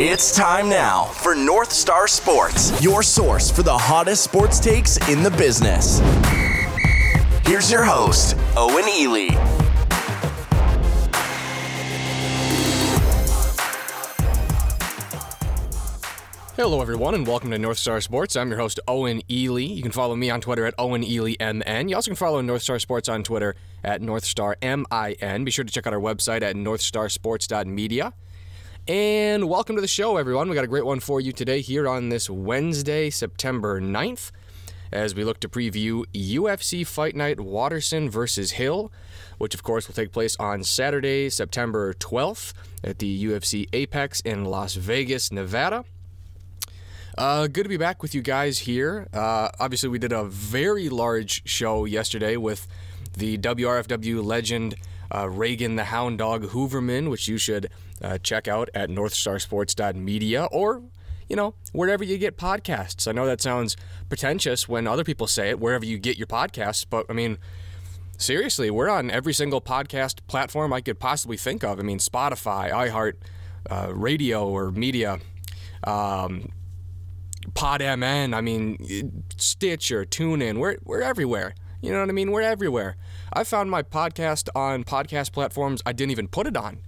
It's time now for North Star Sports, your source for the hottest sports takes in the business. Here's your host, Owen Ely. Hello, everyone, and welcome to North Star Sports. I'm your host, Owen Ely. You can follow me on Twitter at Owen Ely MN. You also can follow North Star Sports on Twitter at North Star MIN. Be sure to check out our website at northstarsports.media. And welcome to the show, everyone. We got a great one for you today here on this Wednesday, September 9th, as we look to preview UFC Fight Night Waterson versus Hill, which of course will take place on Saturday, September 12th at the UFC Apex in Las Vegas, Nevada. Uh, good to be back with you guys here. Uh, obviously, we did a very large show yesterday with the WRFW legend uh, Reagan the Hound Dog Hooverman, which you should uh, check out at northstarsports.media or, you know, wherever you get podcasts. I know that sounds pretentious when other people say it, wherever you get your podcasts, but I mean, seriously, we're on every single podcast platform I could possibly think of. I mean, Spotify, iHeart, uh, radio or media. Um, PodMN, I mean, Stitcher, TuneIn, we're, we're everywhere. You know what I mean? We're everywhere. I found my podcast on podcast platforms I didn't even put it on.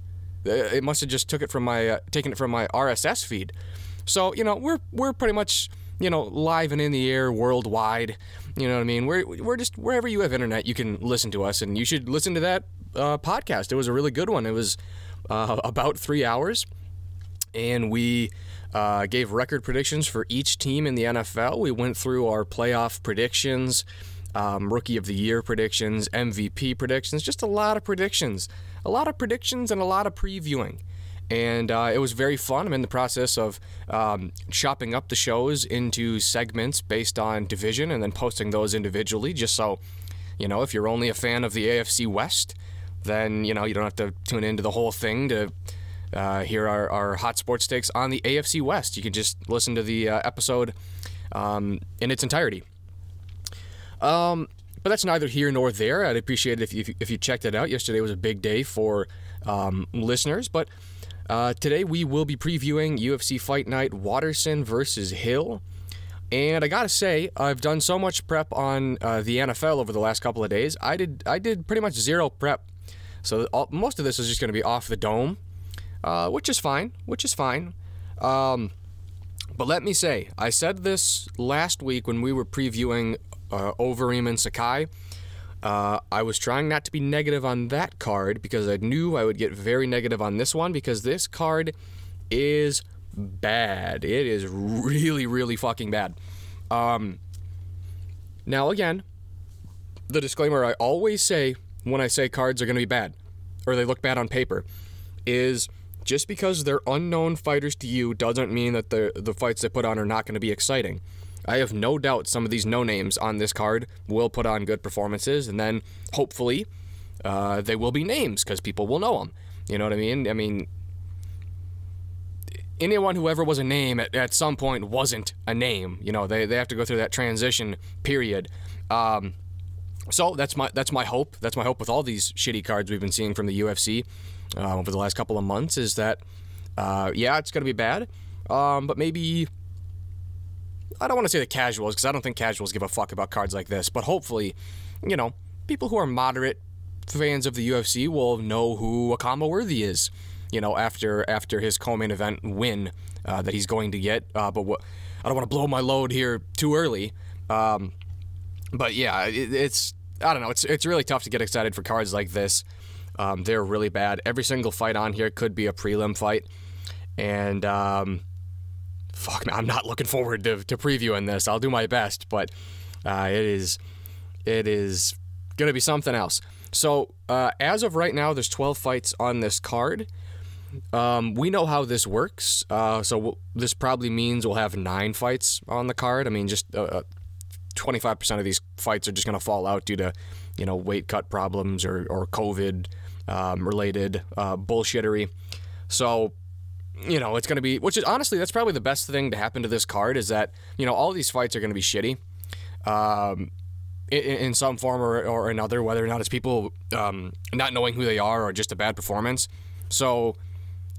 Uh, It must have just took it from my uh, taken it from my RSS feed. So you know we're we're pretty much you know live and in the air worldwide. You know what I mean? We're we're just wherever you have internet, you can listen to us, and you should listen to that uh, podcast. It was a really good one. It was uh, about three hours, and we uh, gave record predictions for each team in the NFL. We went through our playoff predictions, um, rookie of the year predictions, MVP predictions, just a lot of predictions, a lot of predictions, and a lot of previewing. And uh, it was very fun. I'm in the process of um, chopping up the shows into segments based on division and then posting those individually, just so, you know, if you're only a fan of the AFC West, then, you know, you don't have to tune into the whole thing to uh, hear our, our hot sports takes on the AFC West. You can just listen to the uh, episode um, in its entirety. Um, but that's neither here nor there. I'd appreciate it if you, if you checked it out. Yesterday was a big day for um, listeners, but uh, today we will be previewing UFC Fight Night Waterson versus Hill. And I gotta say, I've done so much prep on uh, the NFL over the last couple of days. I did I did pretty much zero prep, so all, most of this is just to be off the dome uh, which is fine, which is fine. Um, but let me say, I said this last week when we were previewing uh, Overeem and Sakai. Uh, I was trying not to be negative on that card because I knew I would get very negative on this one because this card is bad. It is really, really fucking bad. Um, now, again, the disclaimer I always say when I say cards are going to be bad or they look bad on paper is just because they're unknown fighters to you doesn't mean that the the fights they put on are not going to be exciting. I have no doubt some of these no names on this card will put on good performances, and then hopefully uh, they will be names because people will know them. You know what I mean? I mean, anyone who ever was a name at, at some point wasn't a name. You know, they, they have to go through that transition period. Um, so that's my that's my hope. That's my hope with all these shitty cards we've been seeing from the UFC uh, over the last couple of months is that, uh, yeah, it's going to be bad, um, but maybe. I don't want to say the casuals because I don't think casuals give a fuck about cards like this, but hopefully, you know, people who are moderate fans of the UFC will know who Khama Worthy is. You know, after after his co-main event win uh, that he's going to get. Uh, but what, I don't want to blow my load here too early. Um, but yeah, it, it's I don't know. It's it's really tough to get excited for cards like this. Um, they're really bad. Every single fight on here could be a prelim fight, and um, fuck, I'm not looking forward to, to previewing this. I'll do my best, but uh, it is it is gonna be something else. So uh, as of right now, there's 12 fights on this card. Um, we know how this works, uh, so we'll, this probably means we'll have nine fights on the card. I mean, just uh, 25% of these fights are just to fall out due to, you know, weight cut problems or, or COVID um, related uh, bullshittery. So, you know, it's going to be, which is honestly, that's probably the best thing to happen to this card is that, you know, all these fights are going to be shitty. Um, in, in some form or, or another, whether or not it's people um, not knowing who they are or just a bad performance. So,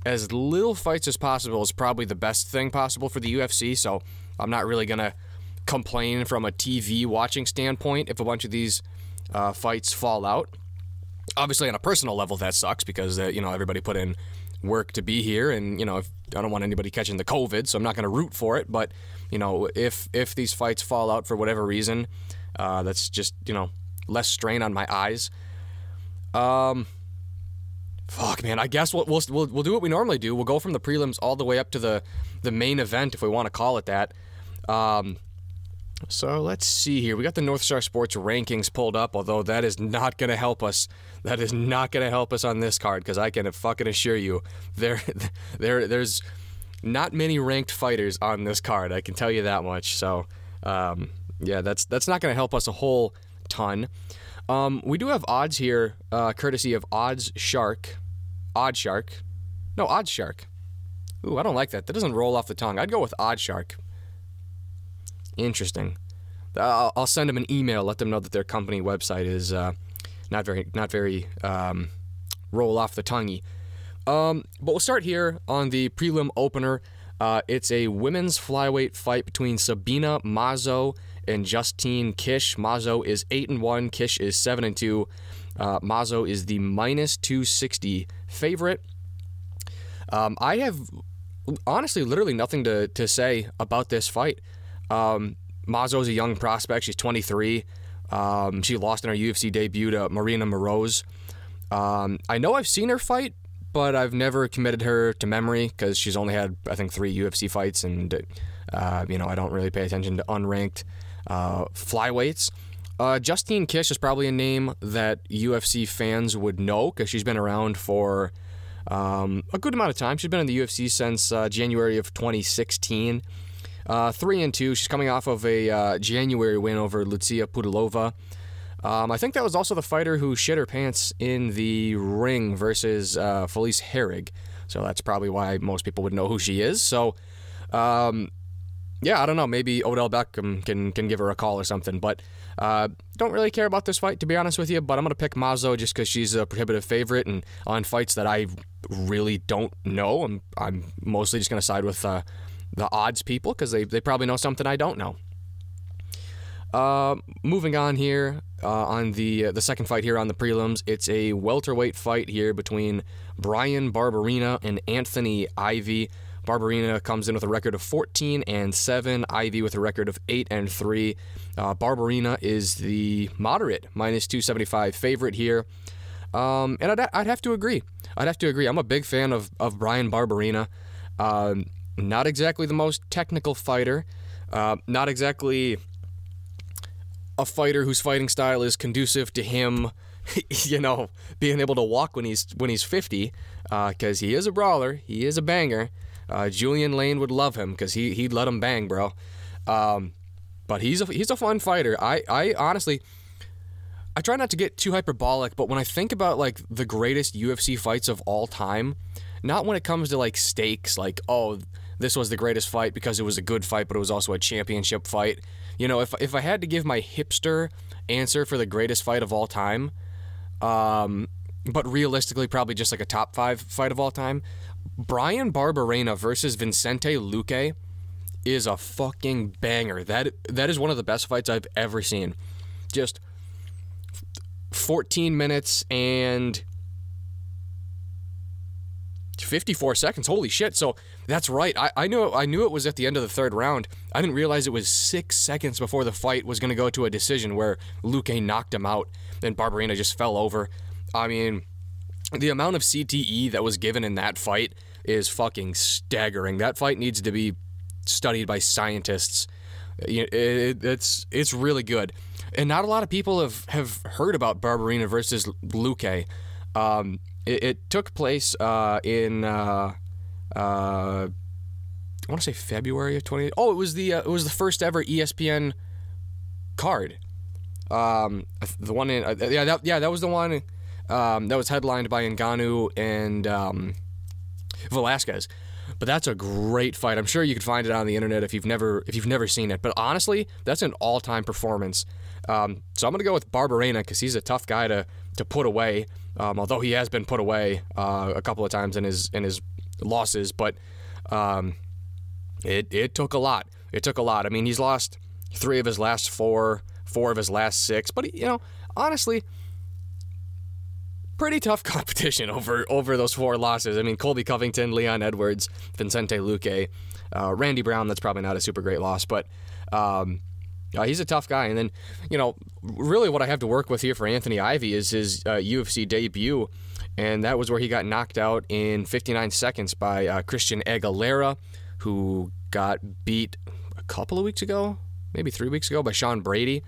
as little fights as possible is probably the best thing possible for the UFC. So I'm not really gonna complain from a TV watching standpoint if a bunch of these uh, fights fall out. Obviously, on a personal level, that sucks because uh, you know everybody put in work to be here, and you know if, I don't want anybody catching the COVID, so I'm not going to root for it. But you know if if these fights fall out for whatever reason, uh, that's just you know less strain on my eyes. Um, fuck, man. I guess we'll, we'll we'll we'll do what we normally do. We'll go from the prelims all the way up to the the main event, if we want to call it that. Um, so let's see here. We got the North Star Sports rankings pulled up, although that is not going to help us. That is not going to help us on this card because I can fucking assure you there, there, there's not many ranked fighters on this card. I can tell you that much. So, um, yeah, that's that's not going to help us a whole ton. Um, we do have odds here, uh, courtesy of Odds Shark, Odd Shark, no Odds Shark. Ooh, I don't like that. That doesn't roll off the tongue. I'd go with Odd Shark. Interesting. I'll, I'll send them an email, let them know that their company website is uh, not very not very um, roll off the tonguey. Um, but we'll start here on the prelim opener. Uh, it's a women's flyweight fight between Sabina Mazo and Justine Kish. Mazo is eight and one. Kish is seven and two. Uh, Mazo is the minus two sixty favorite. Um, I have honestly literally nothing to, to say about this fight. Um, is a young prospect. She's 23. Um, she lost in her UFC debut to Marina Moroz. Um, I know I've seen her fight, but I've never committed her to memory because she's only had, I think, three UFC fights, and uh, you know I don't really pay attention to unranked uh, flyweights. Uh, Justine Kish is probably a name that UFC fans would know because she's been around for um, a good amount of time. She's been in the UFC since uh, January of 2016. Uh, three and two. She's coming off of a uh, January win over Lucia Pudilova. Um, I think that was also the fighter who shit her pants in the ring versus uh, Felice Herrig. So that's probably why most people would know who she is. So, um, yeah, I don't know. Maybe Odell Beckham can can give her a call or something. But uh, don't really care about this fight, to be honest with you. But I'm gonna pick Mazo just because she's a prohibitive favorite, and on fights that I really don't know, I'm I'm mostly just gonna side with uh, the odds people because they, they probably know something I don't know. Uh, moving on here uh, on the uh, the second fight here on the prelims, it's a welterweight fight here between Bryan Barberena and Anthony Ivy. Barberena comes in with a record of 14 and 7. Ivy with a record of 8 and 3. Uh, Barberena is the moderate minus 275 favorite here. Um, and I'd, I'd have to agree. I'd have to agree. I'm a big fan of, of Bryan Barberena. Um, not exactly the most technical fighter, uh, not exactly a fighter whose fighting style is conducive to him, you know, being able to walk when he's when he's 50, because uh, he is a brawler, he is a banger. Uh, Julian Lane would love him because he he'd let him bang, bro. Um, but he's a he's a fun fighter. I I honestly. I try not to get too hyperbolic, but when I think about like the greatest UFC fights of all time, not when it comes to like stakes, like oh, this was the greatest fight because it was a good fight, but it was also a championship fight. You know, if if I had to give my hipster answer for the greatest fight of all time, um, but realistically probably just like a top five fight of all time, Bryan Barberena versus Vicente Luque is a fucking banger. That that is one of the best fights I've ever seen. Just 14 minutes and 54 seconds. Holy shit. So that's right. I, I knew I knew it was at the end of the third round. I didn't realize it was six seconds before the fight was going to go to a decision where Luque knocked him out. Then Barberena just fell over. I mean, the amount of CTE that was given in that fight is fucking staggering. That fight needs to be studied by scientists. It, it, it's it's really good, and not a lot of people have, have heard about Barberena versus Luque. Um, it, it took place uh, in uh, uh, I want to say February of 20. Oh, it was the uh, it was the first ever ESPN card. Um, the one in uh, yeah that yeah that was the one um, that was headlined by Ngannou and um, Velasquez. But that's a great fight. I'm sure you could find it on the internet if you've never if you've never seen it. But honestly, that's an all-time performance. Um, so I'm gonna go with Barberena because he's a tough guy to to put away. Um, although he has been put away uh, a couple of times in his in his losses, but um, it it took a lot. It took a lot. I mean, he's lost three of his last four, four of his last six, but you know, honestly, pretty tough competition over over those four losses. I mean, Colby Covington, Leon Edwards, Vicente Luque, uh, Randy Brown. That's probably not a super great loss, but. Um, uh, he's a tough guy. And then, you know, really what I have to work with here for Anthony Ivy is his uh, UFC debut. And that was where he got knocked out in 59 seconds by uh, Christian Aguilera, who got beat a couple of weeks ago, maybe three weeks ago, by Sean Brady.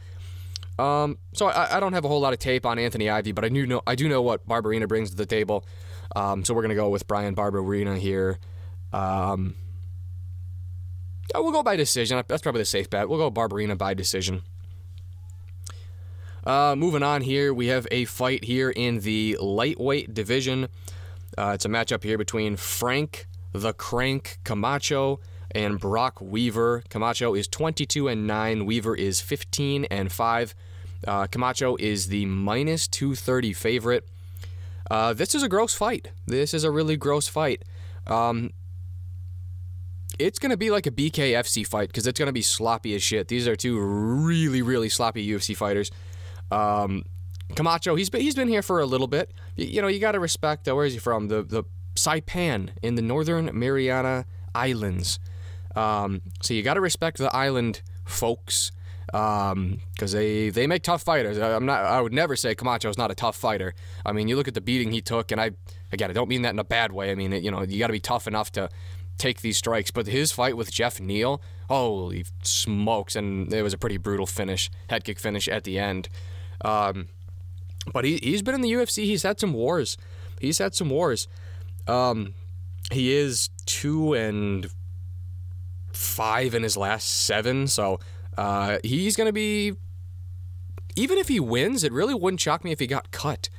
Um, so I, I, don't have a whole lot of tape on Anthony Ivy, but I do know I do know what Barberena brings to the table. Um, so we're gonna go with Bryan Barberena here. Um, we'll go by decision. That's probably the safe bet. We'll go Barberena by decision. Uh, moving on here, we have a fight here in the lightweight division. Uh, it's a matchup here between Frank the Crank Camacho and Brok Weaver. Camacho is 22 and 9. Weaver is 15 and 5. Uh, Camacho is the minus 230 favorite. Uh, this is a gross fight. This is a really gross fight. Um, it's going to be like a BKFC fight because it's going to be sloppy as shit. These are two really, really sloppy UFC fighters. Um, Camacho, he's been, he's been here for a little bit. You, you know, you got to respect, uh, where is he from? The, the Saipan in the Northern Mariana Islands. Um, so you got to respect the island folks because um, they they make tough fighters. I'm not. I would never say Camacho is not a tough fighter. I mean, you look at the beating he took, and I again, I don't mean that in a bad way. I mean, you know, you got to be tough enough to take these strikes. But his fight with Geoff Neal, holy smokes, and it was a pretty brutal finish, head kick finish at the end. Um, but he he's been in the UFC. He's had some wars. He's had some wars. Um, he is two and five in his last seven, so uh, he's going to be. Even if he wins, it really wouldn't shock me if he got cut.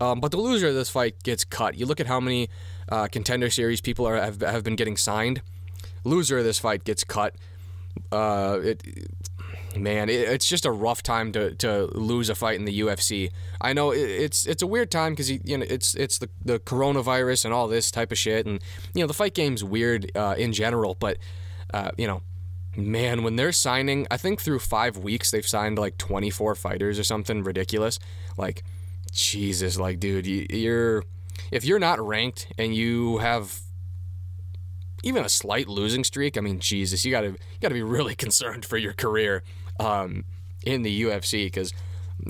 Um, but the loser of this fight gets cut. You look at how many uh, contender series people are have, have been getting signed. Loser of this fight gets cut. Uh, it, man, it, it's just a rough time to, to lose a fight in the UFC. I know it, it's it's a weird time because you know it's it's the, the coronavirus and all this type of shit, and you know the fight game's weird uh, in general. But uh, you know, man, when they're signing, I think through five weeks they've signed like 24 fighters or something ridiculous. Like, Jesus, like, dude, you, you're if you're not ranked and you have even a slight losing streak, I mean, Jesus, you gotta you gotta be really concerned for your career um, in the UFC because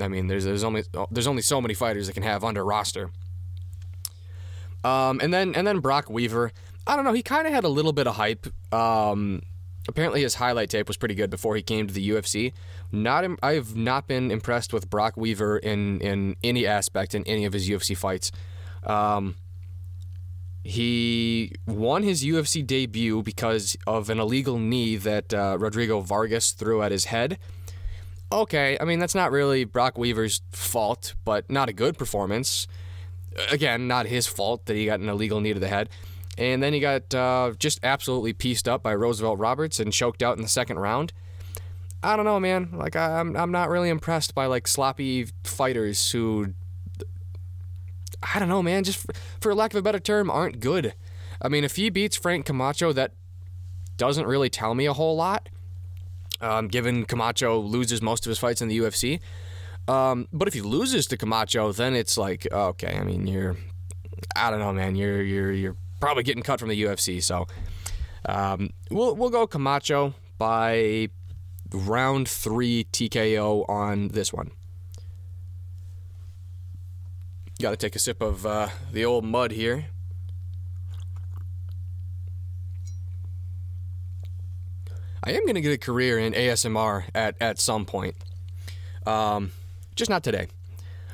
I mean, there's there's only there's only so many fighters that can have under roster. Um, and then and then Brok Weaver, I don't know, he kind of had a little bit of hype. Um, apparently his highlight tape was pretty good before he came to the UFC. Not I've not been impressed with Brok Weaver in in any aspect in any of his UFC fights. Um, he won his UFC debut because of an illegal knee that uh, Rodrigo Vargas threw at his head. Okay, I mean, that's not really Brok Weaver's fault, but not a good performance. Again, not his fault that he got an illegal knee to the head. And then he got uh, just absolutely pieced up by Roosevelt Roberts and choked out in the second round. I don't know, man. Like, I'm, I'm not really impressed by, like, sloppy fighters who I don't know, man, just for, for lack of a better term, aren't good. I mean, if he beats Frank Camacho, that doesn't really tell me a whole lot, um, given Camacho loses most of his fights in the UFC. Um, but if he loses to Camacho, then it's like, okay, I mean, you're, I don't know, man, you're you're you're probably getting cut from the UFC. So um, we'll we'll go Camacho by round three TKO on this one. Got to take a sip of uh, the old mud here. I am going to get a career in ASMR at, at some point. Um, just not today.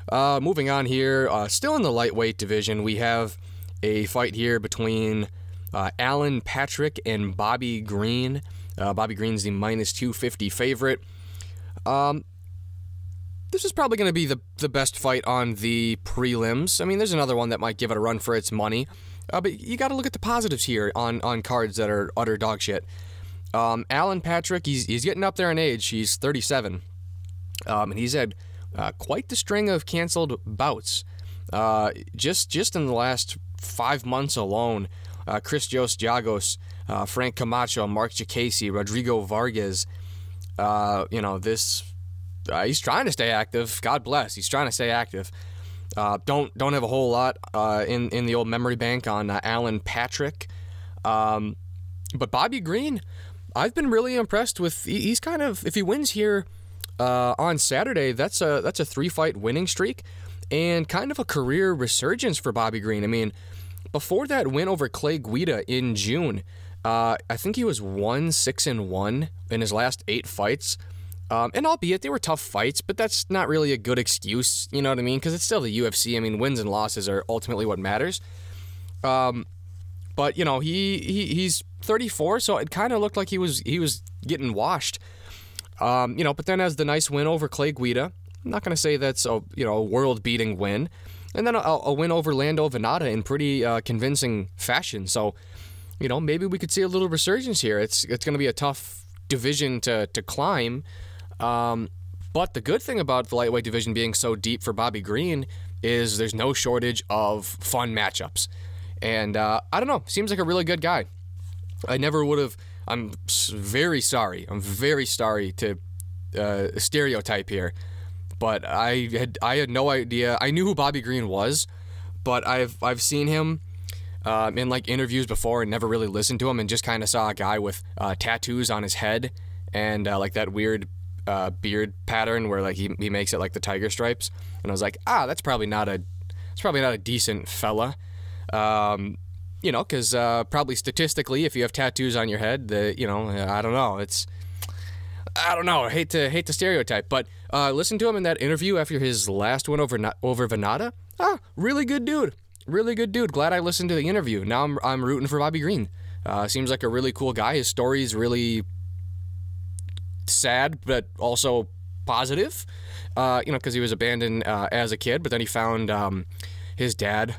Uh, moving on here, uh, still in the lightweight division, we have a fight here between uh, Alan Patrick and Bobby Green. Uh, Bobby Green's the minus 250 favorite. Um, this is probably going to be the, the best fight on the prelims. I mean, there's another one that might give it a run for its money. Uh, but you got to look at the positives here on, on cards that are utter dog shit. Um, Alan Patrick, he's, he's getting up there in age. He's 37. Um, and he's had uh, quite the string of canceled bouts. Uh, just just in the last five months alone, uh, Christos Giagos, uh, Frank Camacho, Marc Diakiese, Rodrigo Vargas. Uh, you know, this uh, he's trying to stay active. God bless. He's trying to stay active. Uh, don't don't have a whole lot uh, in in the old memory bank on uh, Alan Patrick, um, but Bobby Green, I've been really impressed with. He's kind of if he wins here uh, on Saturday, that's a that's a three fight winning streak, and kind of a career resurgence for Bobby Green. I mean, before that win over Clay Guida in June, uh, I think he was one six and one in his last eight fights. Um, and albeit they were tough fights, but that's not really a good excuse, you know what I mean? Because it's still the UFC. I mean, wins and losses are ultimately what matters. Um, but you know, he, he he's 34, so it kind of looked like he was he was getting washed. Um, you know, but then as the nice win over Clay Guida, I'm not to say that's a you know a world-beating win, and then a, a win over Lando Vannata in pretty uh, convincing fashion. So, you know, maybe we could see a little resurgence here. It's it's to be a tough division to to climb. Um, but the good thing about the lightweight division being so deep for Bobby Green is there's no shortage of fun matchups. And uh, I don't know, seems like a really good guy. I never would have. I'm very sorry. I'm very sorry to uh, stereotype here, but I had I had no idea. I knew who Bobby Green was, but I've I've seen him um, in like interviews before and never really listened to him, and just kind of saw a guy with uh, tattoos on his head and uh, like that weird uh, beard pattern where like he, he makes it like the tiger stripes, and I was like, ah, that's probably not a, it's probably not a decent fella, um, you know, because uh, probably statistically, if you have tattoos on your head, the you know, I don't know, it's, I don't know, I hate to hate to stereotype, but uh, listen to him in that interview after his last one over over Vannata. Ah, really good dude, really good dude. Glad I listened to the interview. Now I'm I'm rooting for Bobby Green. Uh, seems like a really cool guy. His story's really sad, but also positive. Uh, you know, because he was abandoned uh, as a kid, but then he found um, his dad,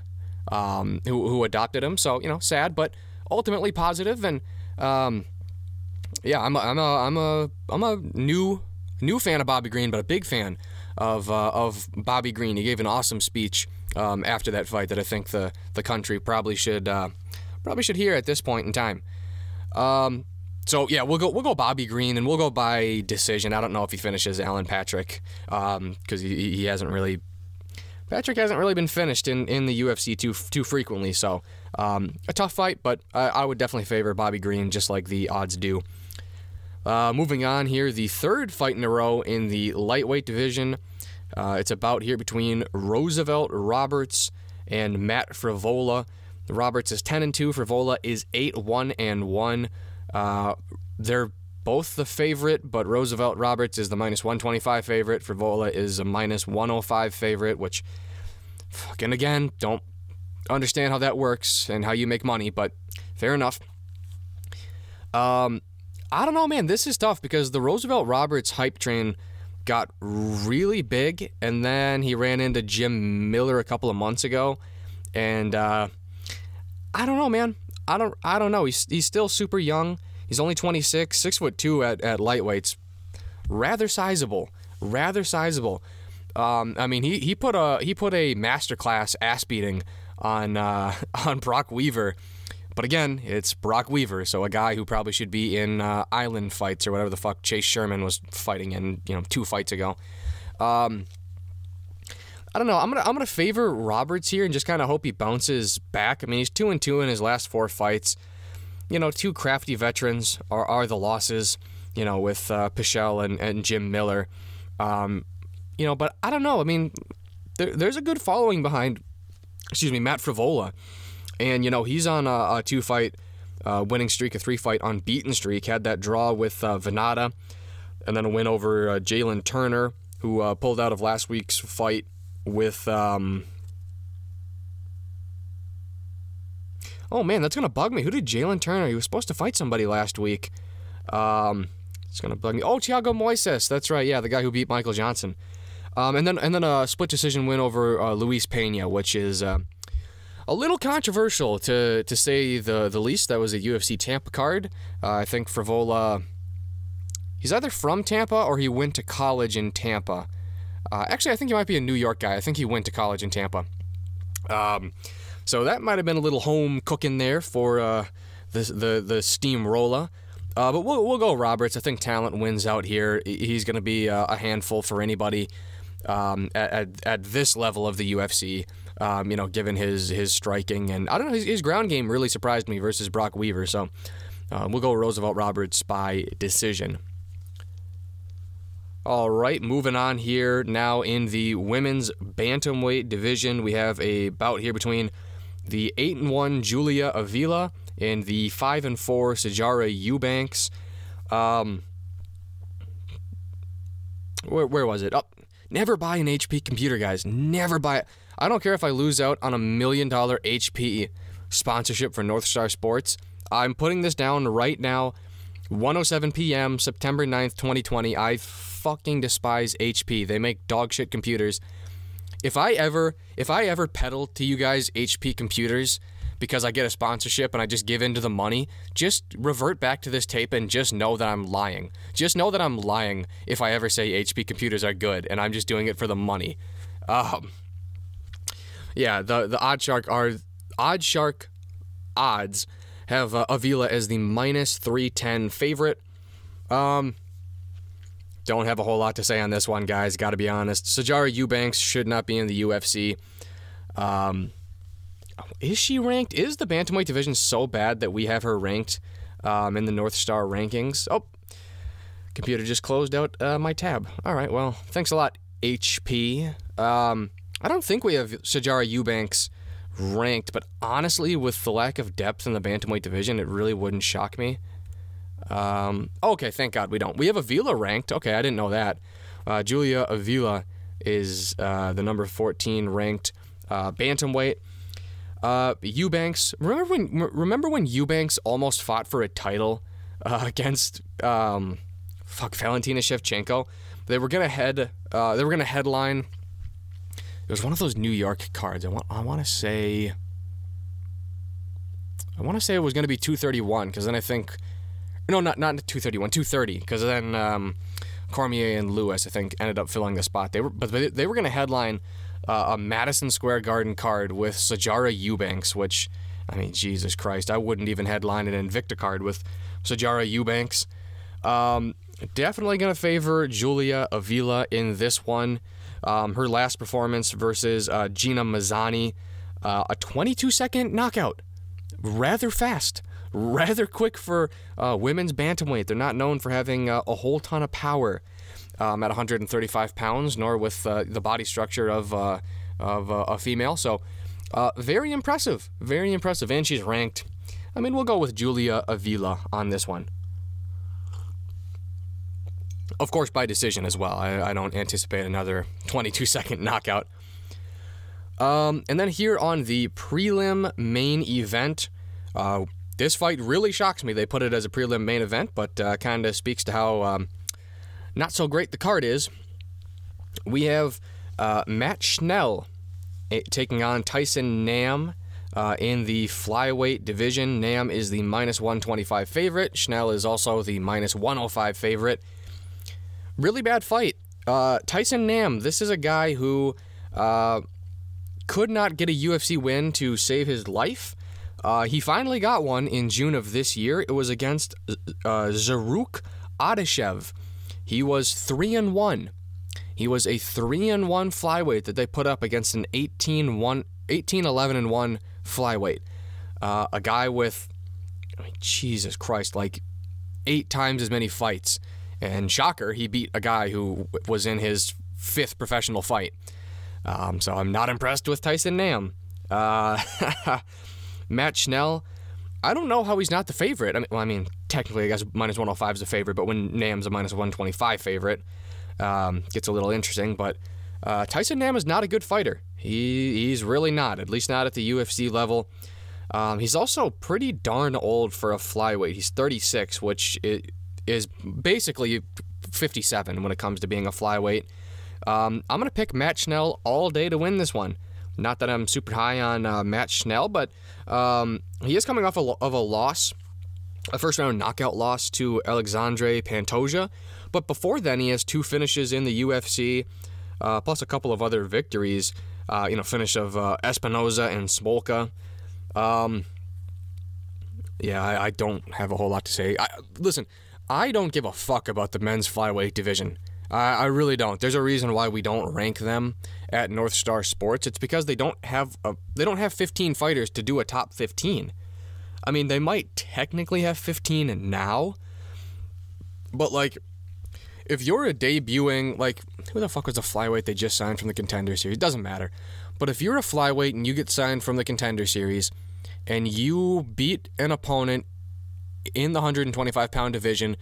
um, who, who adopted him. So you know, sad, but ultimately positive. And um, yeah, I'm a, I'm a I'm a I'm a new new fan of Bobby Green, but a big fan of uh, of Bobby Green. He gave an awesome speech um, after that fight that I think the the country probably should uh, probably should hear at this point in time. So yeah, we'll go we'll go Bobby Green and we'll go by decision. I don't know if he finishes Alan Patrick because um, he, he hasn't really Patrick hasn't really been finished in, in the UFC too too frequently. So um, a tough fight, but I, I, would definitely favor Bobby Green just like the odds do. Uh, moving on here, the third fight in a row in the lightweight division. Uh, it's about here between Roosevelt Roberts and Matt Frevola. Roberts is 10 and 2. Frivola is 8 1 and 1. Uh, they're both the favorite, but Roosevelt Roberts is the minus 125 favorite. Frevola is a minus 105 favorite, which, fucking again, don't understand how that works and how you make money, but fair enough. Um, I don't know, man. This is tough because the Roosevelt Roberts hype train got really big, and then he ran into Jim Miller a couple of months ago, and uh, I don't know, man. I don't I don't know. He's he's still super young. He's only 26, six foot two at, at lightweights. Rather sizable. Rather sizable. Um, I mean, he, he put a he put a masterclass ass beating on uh, on Brok Weaver, but again, it's Brok Weaver, so a guy who probably should be in uh, island fights or whatever the fuck Chase Sherman was fighting in you know two fights ago. Um, I don't know. I'm gonna I'm gonna favor Roberts here and just kind of hope he bounces back. I mean, he's two and two in his last four fights. You know, two crafty veterans are, are the losses. You know, with uh, and, and Jim Miller. Um, you know, but I don't know. I mean, there, there's a good following behind. Excuse me, Matt Frevola, and you know he's on a, a two fight uh, winning streak, a three fight unbeaten streak. Had that draw with uh, Vannata, and then a win over uh, Jalin Turner, who uh, pulled out of last week's fight with um Oh man, that's gonna bug me. Who did Jalin Turner? He was supposed to fight somebody last week. Um, it's gonna bug me. Oh, Thiago Moises. That's right. Yeah, the guy who beat Michael Johnson. Um, and then and then a split decision win over uh, Luis Pena, which is uh, a little controversial to to say the the least. That was a UFC Tampa card. Uh, I think Frevola. He's either from Tampa or he went to college in Tampa. Uh, actually, I think he might be a New York guy. I think he went to college in Tampa. Um, So that might have been a little home cooking there for uh, the the the steamroller. Uh, but we'll, we'll go Roberts. I think talent wins out here. He's going to be uh, a handful for anybody um, at, at, at, this level of the UFC. Um, you know, given his his striking and I don't know, his, his ground game really surprised me versus Brok Weaver. So uh, we'll go Roosevelt Roberts by decision. All right, moving on here now in the women's bantamweight division, we have a bout here between the eight and one Julia Avila and the five and four Sijara Eubanks. Um, where, where was it? Up. Oh, never buy an HP computer, guys. Never buy it. I don't care if I lose out on a million dollar HP sponsorship for North Star Sports. I'm putting this down right now. 107 p.m. September 9th, 2020. I fucking despise HP. They make dog shit computers. If I ever if I ever peddle to you guys HP computers because I get a sponsorship and I just give in to the money, just revert back to this tape and just know that I'm lying. Just know that I'm lying if I ever say HP computers are good and I'm just doing it for the money. Um, yeah, the the Odd Shark are Odd Shark odds have uh, Avila as the minus 310 favorite. Um, don't have a whole lot to say on this one, guys. Got to be honest. Sijara Eubanks should not be in the UFC. Um, is she ranked? Is the bantamweight division so bad that we have her ranked um, in the North Star rankings? Oh, computer just closed out uh, my tab. All right, well, thanks a lot, HP. Um, I don't think we have Sijara Eubanks ranked, but honestly, with the lack of depth in the bantamweight division, it really wouldn't shock me. Um, okay, thank God we don't. We have Avila ranked. Okay, I didn't know that. Uh, Julia Avila is uh, the number 14 ranked uh, bantamweight. Uh, Eubanks. Remember when? Remember when Eubanks almost fought for a title uh, against um, fuck Valentina Shevchenko? They were gonna head. Uh, they were gonna headline. It was one of those New York cards. I want. I want to say. I want to say it was going to be 231 because then I think no, not not 231, 230, because then um, Cormier and Lewis, I think, ended up filling the spot. They were, but they, they were going to headline uh, a Madison Square Garden card with Sijara Eubanks, which, I mean, Jesus Christ, I wouldn't even headline an Invicta card with Sijara Eubanks. Um, definitely going to favor Julia Avila in this one. Um, her last performance versus uh, Gina Mazany, uh, a 22 second knockout, rather fast rather quick for uh, women's bantamweight. They're not known for having uh, a whole ton of power um, at 135 pounds, nor with uh, the body structure of uh, of uh, a female. So, uh, very impressive, very impressive, and she's ranked. I mean, we'll go with Julia Avila on this one. Of course, by decision as well. I, I don't anticipate another 22 second knockout. Um, and then here on the prelim main event, uh, this fight really shocks me. They put it as a prelim main event, but uh, kind of speaks to how um, not so great the card is. We have uh, Matt Schnell eh, taking on Tyson Nam uh, in the flyweight division. Nam is the minus 125 favorite. Schnell is also the minus 105 favorite. Really bad fight. Uh, Tyson Nam, this is a guy who uh, could not get a UFC win to save his life. Uh, he finally got one in June of this year. It was against uh, Zarrukh Adashev. He was three and one. He was a three and one flyweight that they put up against an 18 1 18 11 and 1 flyweight. Uh, a guy with I mean, Jesus Christ, like eight times as many fights. And shocker, he beat a guy who was in his fifth professional fight. Um, so I'm not impressed with Tyson Nam. Uh, Matt Schnell, I don't know how he's not the favorite. I mean, well, I mean, technically, I guess minus 105 is a favorite, but when Nam's a minus 125 favorite, um, gets a little interesting. But uh, Tyson Nam is not a good fighter. He he's really not, at least not at the UFC level. Um, he's also pretty darn old for a flyweight. He's 36, which is basically 57 when it comes to being a flyweight. Um, I'm going to pick Matt Schnell all day to win this one. Not that I'm super high on uh, Matt Schnell, but um, he is coming off a, of a loss, a first round knockout loss to Alexandre Pantoja. But before then, he has two finishes in the UFC, uh, plus a couple of other victories. uh, you know, finish of uh, Espinosa and Smolka. Um, yeah, I, I, don't have a whole lot to say. I, listen, I don't give a fuck about the men's flyweight division. I, I really don't. There's a reason why we don't rank them at North Star Sports. It's because they don't have a, they don't have 15 fighters to do a top 15. I mean, they might technically have 15 now, but like, if you're a debuting, like, who the fuck was the flyweight they just signed from the contender series? It doesn't matter. But if you're a flyweight and you get signed from the contender series and you beat an opponent in the 125 pound division,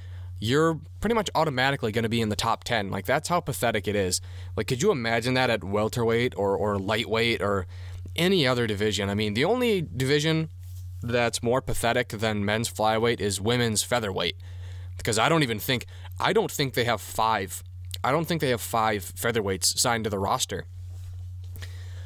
you're pretty much automatically going to be in the top 10. Like, that's how pathetic it is. Like, could you imagine that at welterweight or, or lightweight or any other division? I mean, the only division that's more pathetic than men's flyweight is women's featherweight. Because I don't even think, I don't think they have five. I don't think they have five featherweights signed to the roster.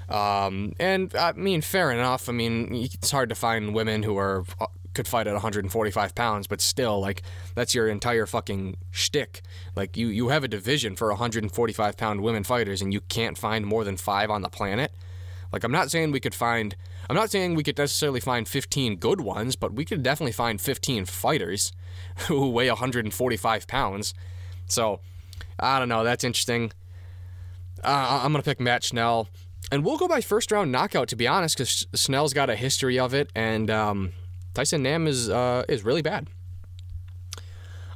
Um, and I mean, fair enough. I mean, it's hard to find women who are uh, could fight at 145 pounds, but still, like that's your entire fucking shtick. Like you, you have a division for 145 pound women fighters, and you can't find more than five on the planet. Like I'm not saying we could find, I'm not saying we could necessarily find 15 good ones, but we could definitely find 15 fighters who weigh 145 pounds. So I don't know. That's interesting. Uh, I'm gonna pick Matt Schnell and we'll go by first round knockout to be honest, because Snell's got a history of it, and um, Tyson Nam is uh, is really bad.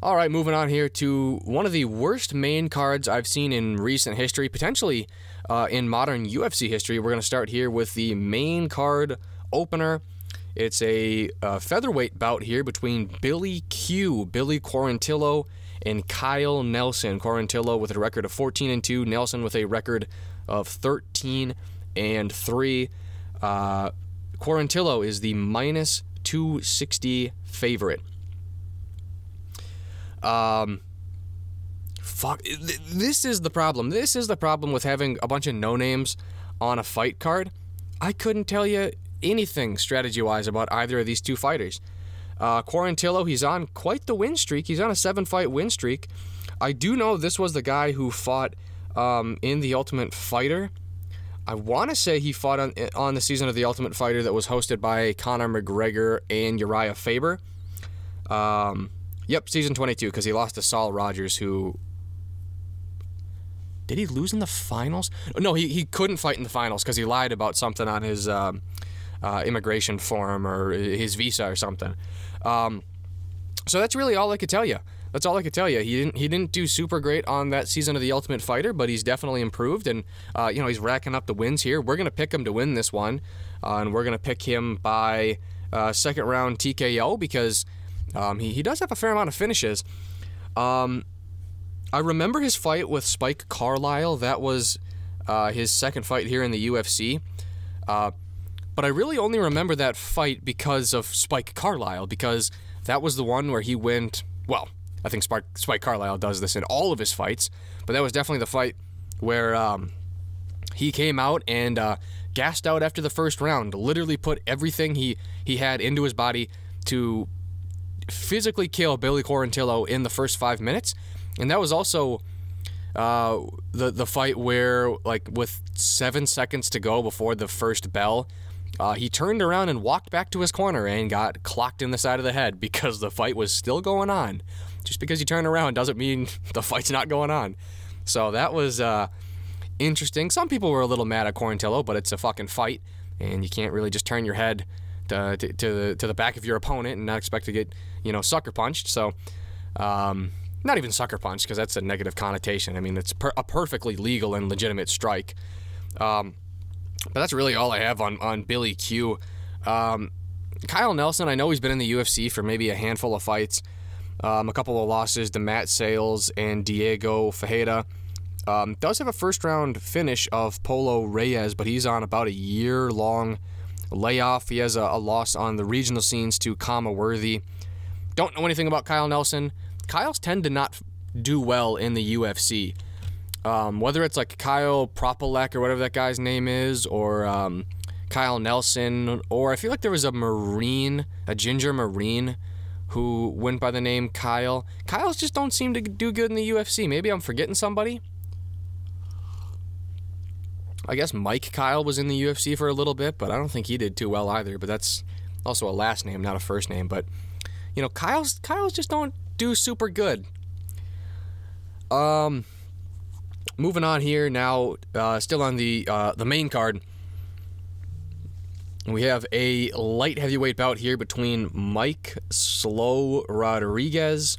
All right, moving on here to one of the worst main cards I've seen in recent history, potentially uh, in modern UFC history. We're going to start here with the main card opener. It's a uh, featherweight bout here between Billy Q, Billy Quarantillo, and Kyle Nelson. Quarantillo with a record of 14 and 2, Nelson with a record of 13 and 3. Uh, Quarantillo is the minus 260 favorite. Um, fuck. This is the problem. This is the problem with having a bunch of no names on a fight card. I couldn't tell you anything strategy wise about either of these two fighters. Uh, Quarantillo, he's on quite the win streak. He's on a seven fight win streak. I do know this was the guy who fought um, in The Ultimate Fighter. I want to say he fought on, on the season of The Ultimate Fighter that was hosted by Conor McGregor and Urijah Faber. Um, yep, season 22, because he lost to Saul Rogers, who. Did he lose in the finals? No, he, he couldn't fight in the finals because he lied about something on his um, uh, immigration form or his visa or something. Um, so that's really all I could tell you that's all I could tell you. He didn't he didn't do super great on that season of the Ultimate Fighter, but he's definitely improved, and uh, you know he's racking up the wins here. We're gonna pick him to win this one, uh, and we're gonna pick him by uh, second round TKO because um, he he does have a fair amount of finishes. Um, I remember his fight with Spike Carlyle. That was uh, his second fight here in the UFC. Uh, but I really only remember that fight because of Spike Carlyle, because that was the one where he went, well, I think Spike, Spike Carlyle does this in all of his fights, but that was definitely the fight where um, he came out and uh, gassed out after the first round. Literally put everything he he had into his body to physically kill Billy Quarantillo in the first five minutes, and that was also. Uh, the the fight where like with seven seconds to go before the first bell, uh, he turned around and walked back to his corner and got clocked in the side of the head because the fight was still going on just because you turn around doesn't mean the fight's not going on. So that was uh, interesting. Some people were a little mad at Quarantillo, but it's a fucking fight, and you can't really just turn your head to, to, to, the, to the back of your opponent and not expect to get, you know, sucker punched. So, um, not even sucker punched because that's a negative connotation. I mean, it's per- a perfectly legal and legitimate strike. Um, but that's really all I have on, on Billy Q. Um, Kyle Nelson, I know he's been in the UFC for maybe a handful of fights. Um, a couple of losses to Matt Sayles and Diego Fajeda. Um, does have a first round finish of Polo Reyes, but he's on about a year long layoff. He has a, a loss on the regional scenes to Khama Worthy. Don't know anything about Kyle Nelson. Kyle's tend to not do well in the UFC. Um, whether it's like Kyle Prepolec or whatever that guy's name is, or um, Kyle Nelson, or I feel like there was a Marine, a Ginger Marine who went by the name Kyle. Kyle's just don't seem to do good in the UFC. Maybe I'm forgetting somebody. I guess Mike Kyle was in the UFC for a little bit, but I don't think he did too well either. But that's also a last name, not a first name. But you know, Kyle's Kyle's just don't do super good. Um, moving on here now, uh, still on the uh, the main card. We have a light heavyweight bout here between Mike Slow Rodriguez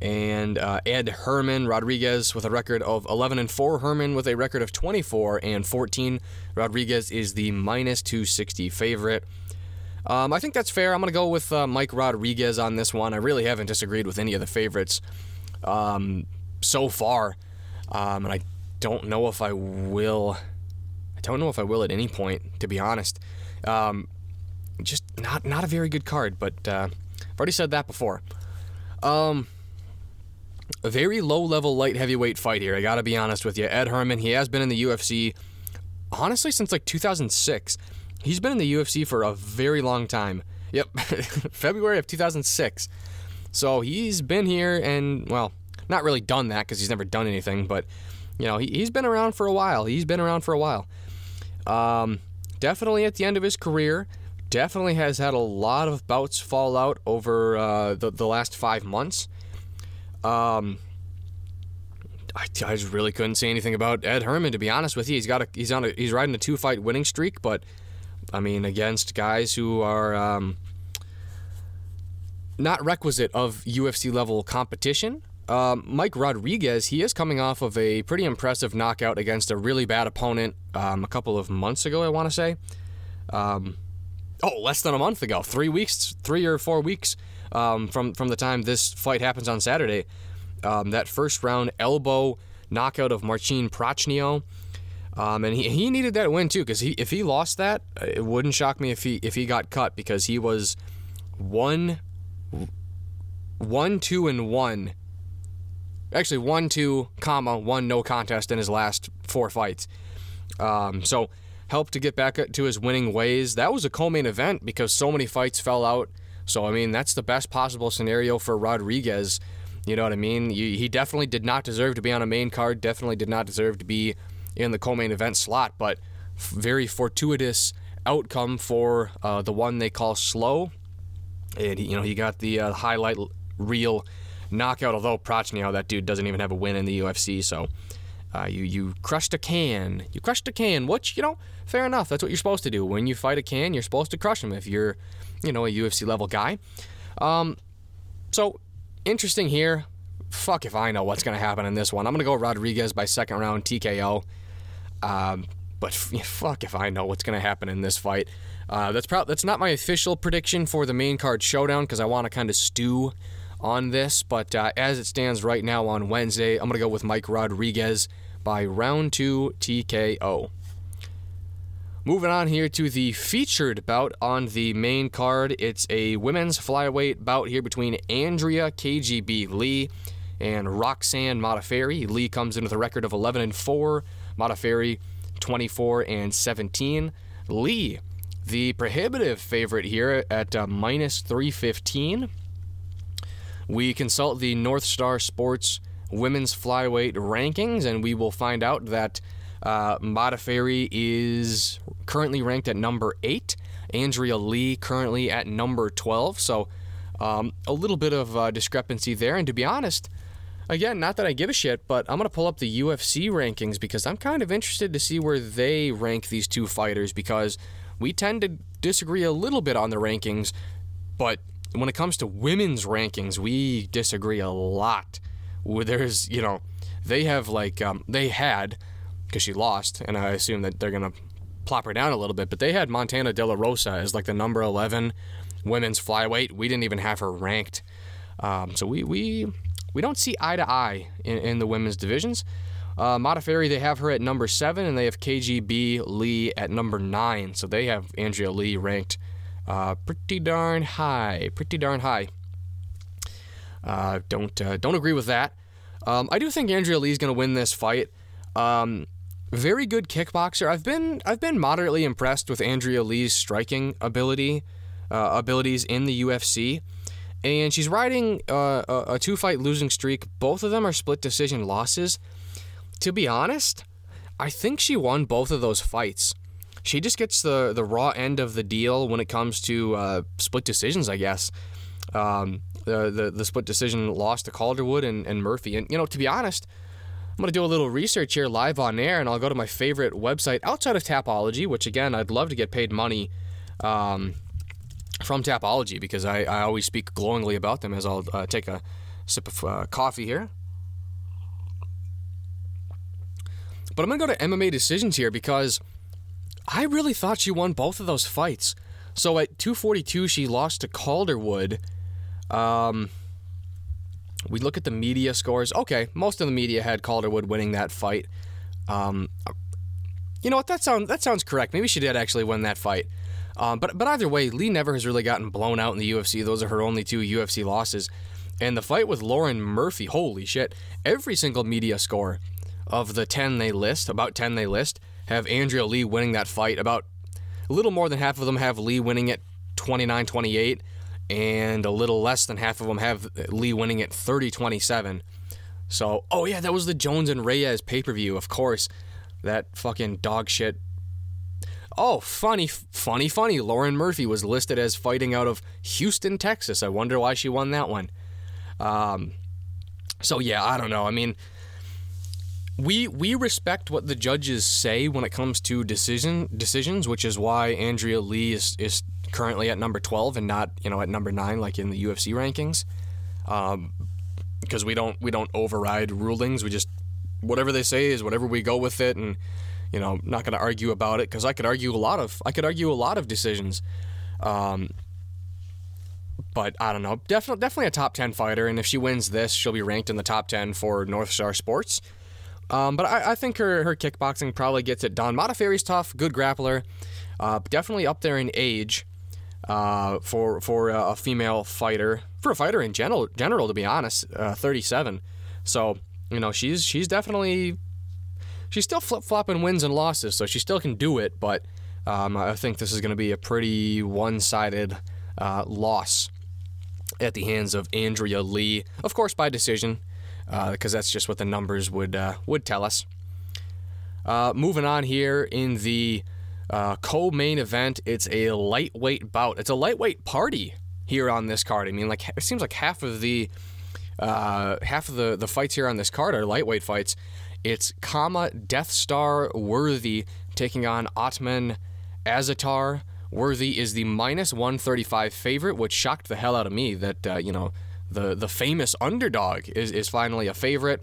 and uh, Ed Herman. Rodriguez with a record of 11 and 4. Herman with a record of 24 and 14. Rodriguez is the minus 260 favorite. Um, I think that's fair. I'm going to go with uh, Mike Rodriguez on this one. I really haven't disagreed with any of the favorites um, so far, um, and I don't know if I will. I don't know if I will at any point, to be honest. Um, just not not a very good card, but uh, I've already said that before. Um, a very low level light heavyweight fight here. I got to be honest with you. Ed Herman, he has been in the UFC honestly since like 2006. He's been in the UFC for a very long time. Yep, February of 2006. So he's been here and well, not really done that because he's never done anything, but you know he, he's been around for a while. He's been around for a while. Um, definitely at the end of his career. Definitely has had a lot of bouts fall out over uh, the, the last five months. Um, I, I just really couldn't say anything about Ed Herman to be honest with you. He's got a he's on a he's riding a two fight winning streak, but I mean against guys who are um, not requisite of UFC level competition. Um, Mike Rodriguez, he is coming off of a pretty impressive knockout against a really bad opponent um, a couple of months ago, I want to say. Um, oh, less than a month ago, three weeks, three or four weeks um, from from the time this fight happens on Saturday. Um, that first round elbow knockout of Marcin Prachnio. Um, and he, he needed that win too, because he if he lost that, it wouldn't shock me if he if he got cut because he was one, one, two, and one actually one two comma one no contest in his last four fights. Um, so helped to get back to his winning ways. That was a co-main event because so many fights fell out. So I mean that's the best possible scenario for Rodriguez. You know what I mean? He definitely did not deserve to be on a main card. Definitely did not deserve to be in the co-main event slot. But very fortuitous outcome for uh, the one they call slow. And you know he got the uh, highlight reel knockout. Although Prachnio, that dude doesn't even have a win in the UFC, so uh, you you crushed a can. You crushed a can, which you know, fair enough. That's what you're supposed to do. When you fight a can, you're supposed to crush him if you're, you know, a UFC level guy. Um, so interesting here. Fuck if I know what's gonna happen in this one. I'm gonna go Rodriguez by second round TKO. Um, but fuck if I know what's gonna happen in this fight. Uh, that's probably that's not my official prediction for the main card showdown because I want to kind of stew on this, but uh, as it stands right now on Wednesday, I'm going to go with Mike Rodriguez by round two TKO. Moving on here to the featured bout on the main card. It's a women's flyweight bout here between Andrea KGB Lee and Roxanne Modafferi. Lee comes in with a record of 11 and 4, Modafferi 24 and 17. Lee, the prohibitive favorite here at uh, minus 315. We consult the North Star Sports women's flyweight rankings, and we will find out that uh, is currently ranked at number eight. Andrea Lee currently at number 12. So um, a little bit of uh, discrepancy there. And to be honest, again, not that I give a shit, but I'm going to pull up the UFC rankings because I'm kind of interested to see where they rank these two fighters because we tend to disagree a little bit on the rankings, but when it comes to women's rankings, we disagree a lot. There's, you know, they have like, um, they had, because she lost, and I assume that they're going to plop her down a little bit, but they had Montana De La Rosa as like the number 11 women's flyweight. We didn't even have her ranked. Um, so we, we, we don't see eye to eye in, in the women's divisions. Uh, they have her at number seven, and they have KGB Lee at number nine. So they have Andrea Lee ranked uh, pretty darn high. Pretty darn high. Uh, don't uh, don't agree with that. Um, I do think Andrea Lee is going to win this fight. Um, very good kickboxer. I've been I've been moderately impressed with Andrea Lee's striking ability uh, abilities in the UFC, and she's riding uh, a, a two fight losing streak. Both of them are split decision losses. To be honest, I think she won both of those fights. She just gets the the raw end of the deal when it comes to uh, split decisions, I guess. Um, the, the the split decision lost to Calderwood and, and Murphy. And you know, to be honest, I'm gonna do a little research here live on air, and I'll go to my favorite website outside of Tapology, which again I'd love to get paid money um, from Tapology because I, I always speak glowingly about them. As I'll uh, take a sip of uh, coffee here. But I'm going to go to MMA decisions here because I really thought she won both of those fights. So at 242, she lost to Calderwood. Um, we look at the media scores. Okay, most of the media had Calderwood winning that fight. Um, you know what? That sounds that sounds correct. Maybe she did actually win that fight. Um, but but either way, Lee never has really gotten blown out in the UFC. Those are her only two UFC losses. And the fight with Lauren Murphy, holy shit! Every single media score of the 10 they list, about 10 they list, have Andrea Lee winning that fight. About a little more than half of them have Lee winning it 29 28, and a little less than half of them have Lee winning it 30 27. So, oh yeah, that was the Jones and Reyes pay per view, of course. That fucking dog shit. Oh, funny, funny, funny. Lauren Murphy was listed as fighting out of Houston, Texas. I wonder why she won that one. Um, so yeah, I don't know. I mean, we we respect what the judges say when it comes to decision decisions, which is why Andrea Lee is, is currently at number 12 and not you know at number nine like in the UFC rankings, um, because we don't we don't override rulings. We just whatever they say is whatever we go with it, and you know not going to argue about it because I could argue a lot of I could argue a lot of decisions. Um, but I don't know. Definitely, definitely a top ten fighter, and if she wins this, she'll be ranked in the top ten for North Star Sports. Um, but I, I, think her, her kickboxing probably gets it done. Modafferi's tough, good grappler, uh, definitely up there in age uh, for for a female fighter, for a fighter in general. General, to be honest, uh, 37. So you know she's she's definitely she's still flip flopping wins and losses, so she still can do it. But um, I think this is going to be a pretty one sided uh, loss at the hands of Andrea Lee, of course by decision because uh, that's just what the numbers would uh, would tell us. Uh, moving on here in the co-main event, it's a lightweight bout. It's a lightweight party here on this card. I mean, like it seems like half of the uh, half of the the fights here on this card are lightweight fights. It's Khama Death Star Worthy taking on Ottman Azaitar. Worthy is the minus 135 favorite, which shocked the hell out of me that, uh, you know, the the famous underdog is is finally a favorite.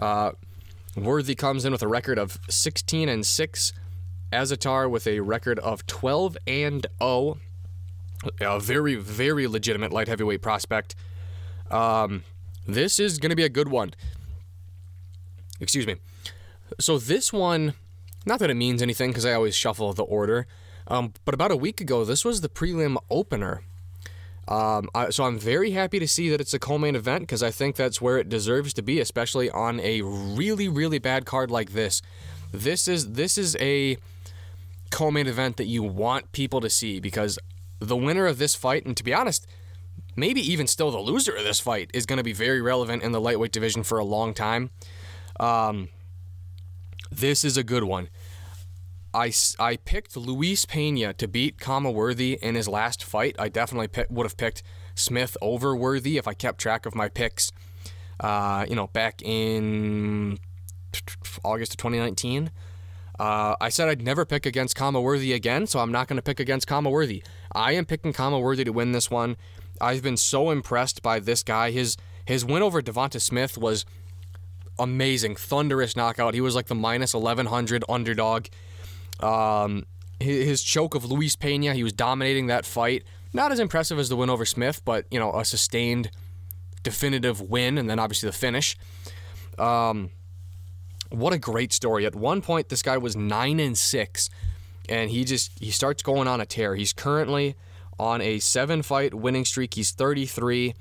Uh, Worthy comes in with a record of 16 and six. Azaitar with a record of 12 and 0. A very very legitimate light heavyweight prospect. Um, this is going to be a good one. Excuse me. So this one, not that it means anything because I always shuffle the order. Um, but about a week ago, this was the prelim opener um, I, so I'm very happy to see that it's a co-main event because I think that's where it deserves to be, especially on a really, really bad card like this. This is this is a co-main event that you want people to see because the winner of this fight, and to be honest, maybe even still the loser of this fight, is going to be very relevant in the lightweight division for a long time. Um, this is a good one. I, I picked Luis Pena to beat Khama Worthy in his last fight. I definitely pick, would have picked Smith over Worthy if I kept track of my picks. Uh, you know, back in August of 2019. Uh, I said I'd never pick against Khama Worthy again, so I'm not going to pick against Khama Worthy. I am picking Khama Worthy to win this one. I've been so impressed by this guy. His his win over Devonte Smith was amazing, thunderous knockout. He was like the minus 1100 underdog. Um, his choke of Luis Pena, he was dominating that fight. Not as impressive as the win over Smith, but you know a sustained, definitive win, and then obviously the finish. Um, what a great story! At one point, this guy was nine and six, and he just he starts going on a tear. He's currently on a seven-fight winning streak. He's 33.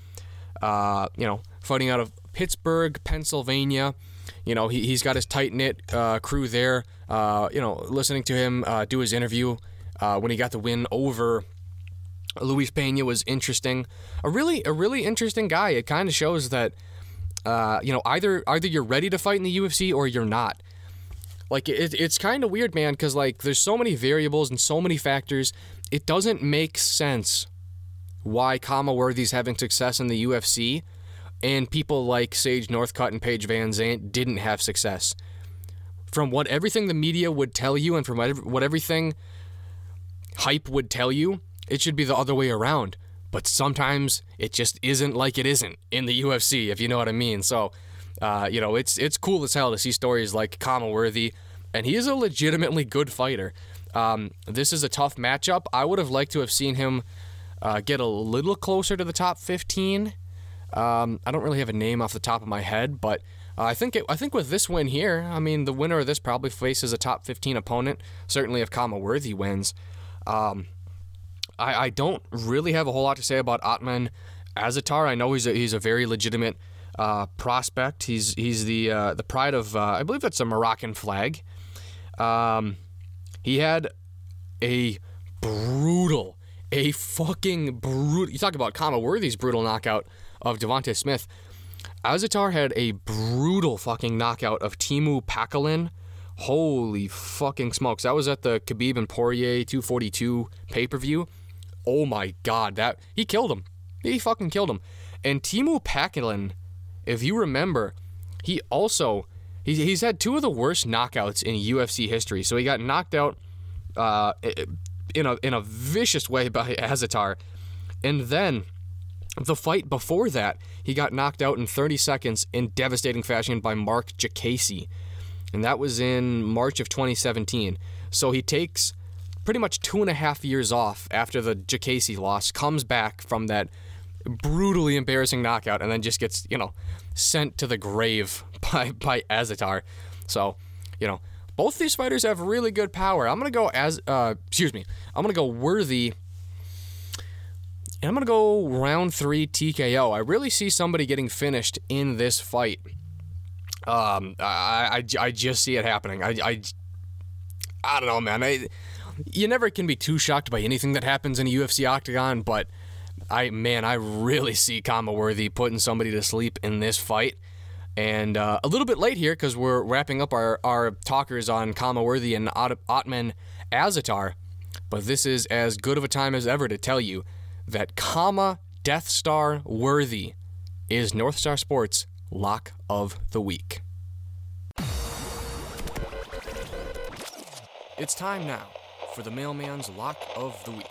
Uh, you know, fighting out of Pittsburgh, Pennsylvania. You know, he, he's got his tight knit uh, crew there. Uh, you know, listening to him uh, do his interview uh, when he got the win over Luis Pena was interesting. A really, a really interesting guy. It kind of shows that, uh, you know, either either you're ready to fight in the UFC or you're not. Like it, it's kind of weird, man, because like there's so many variables and so many factors. It doesn't make sense why Khama Worthy's having success in the UFC and people like Sage Northcutt and Paige VanZant didn't have success. From what everything the media would tell you and from what everything hype would tell you, it should be the other way around. But sometimes it just isn't like it isn't in the UFC, if you know what I mean. So, uh, you know, it's it's cool as hell to see stories like Khama Worthy, and he is a legitimately good fighter. Um, this is a tough matchup. I would have liked to have seen him uh, get a little closer to the top 15. Um, I don't really have a name off the top of my head, but uh, I think it, I think with this win here, I mean the winner of this probably faces a top 15 opponent. Certainly, if Khama Worthy wins. Um, I, I don't really have a whole lot to say about Ottman Azaitar. I know he's a, he's a very legitimate uh, prospect. He's he's the uh, the pride of uh, I believe that's a Moroccan flag. Um, he had a brutal, a fucking brutal. You talk about Khama Worthy's brutal knockout of Devonte Smith. Azaitar had a brutal fucking knockout of Teemu Packalén. Holy fucking smokes. That was at the Khabib and Poirier 242 pay per view. Oh my god, that he killed him. He fucking killed him. And Teemu Packalén, if you remember, he also he's, he's had two of the worst knockouts in UFC history. So he got knocked out uh, in a in a vicious way by Azaitar, and then the fight before that, he got knocked out in 30 seconds in devastating fashion by Marc Diakiese. And that was in March of 2017. So he takes pretty much two and a half years off after the Diakiese loss, comes back from that brutally embarrassing knockout, and then just gets, you know, sent to the grave by, by Azaitar. So, you know, both these fighters have really good power. I'm going to go as, uh, excuse me, I'm going to go worthy and I'm going to go round three TKO. I really see somebody getting finished in this fight. Um, I, I, I just see it happening. I, I, I don't know, man. I, you never can be too shocked by anything that happens in a UFC octagon, but I, man, I really see Khama Worthy putting somebody to sleep in this fight. And uh, a little bit late here because we're wrapping up our, our talkers on Khama Worthy and Ot- Ottman Azaitar, but this is as good of a time as ever to tell you that Khama Death Star Worthy is North Star Sports Lock of the Week. It's time now for the mailman's Lock of the Week.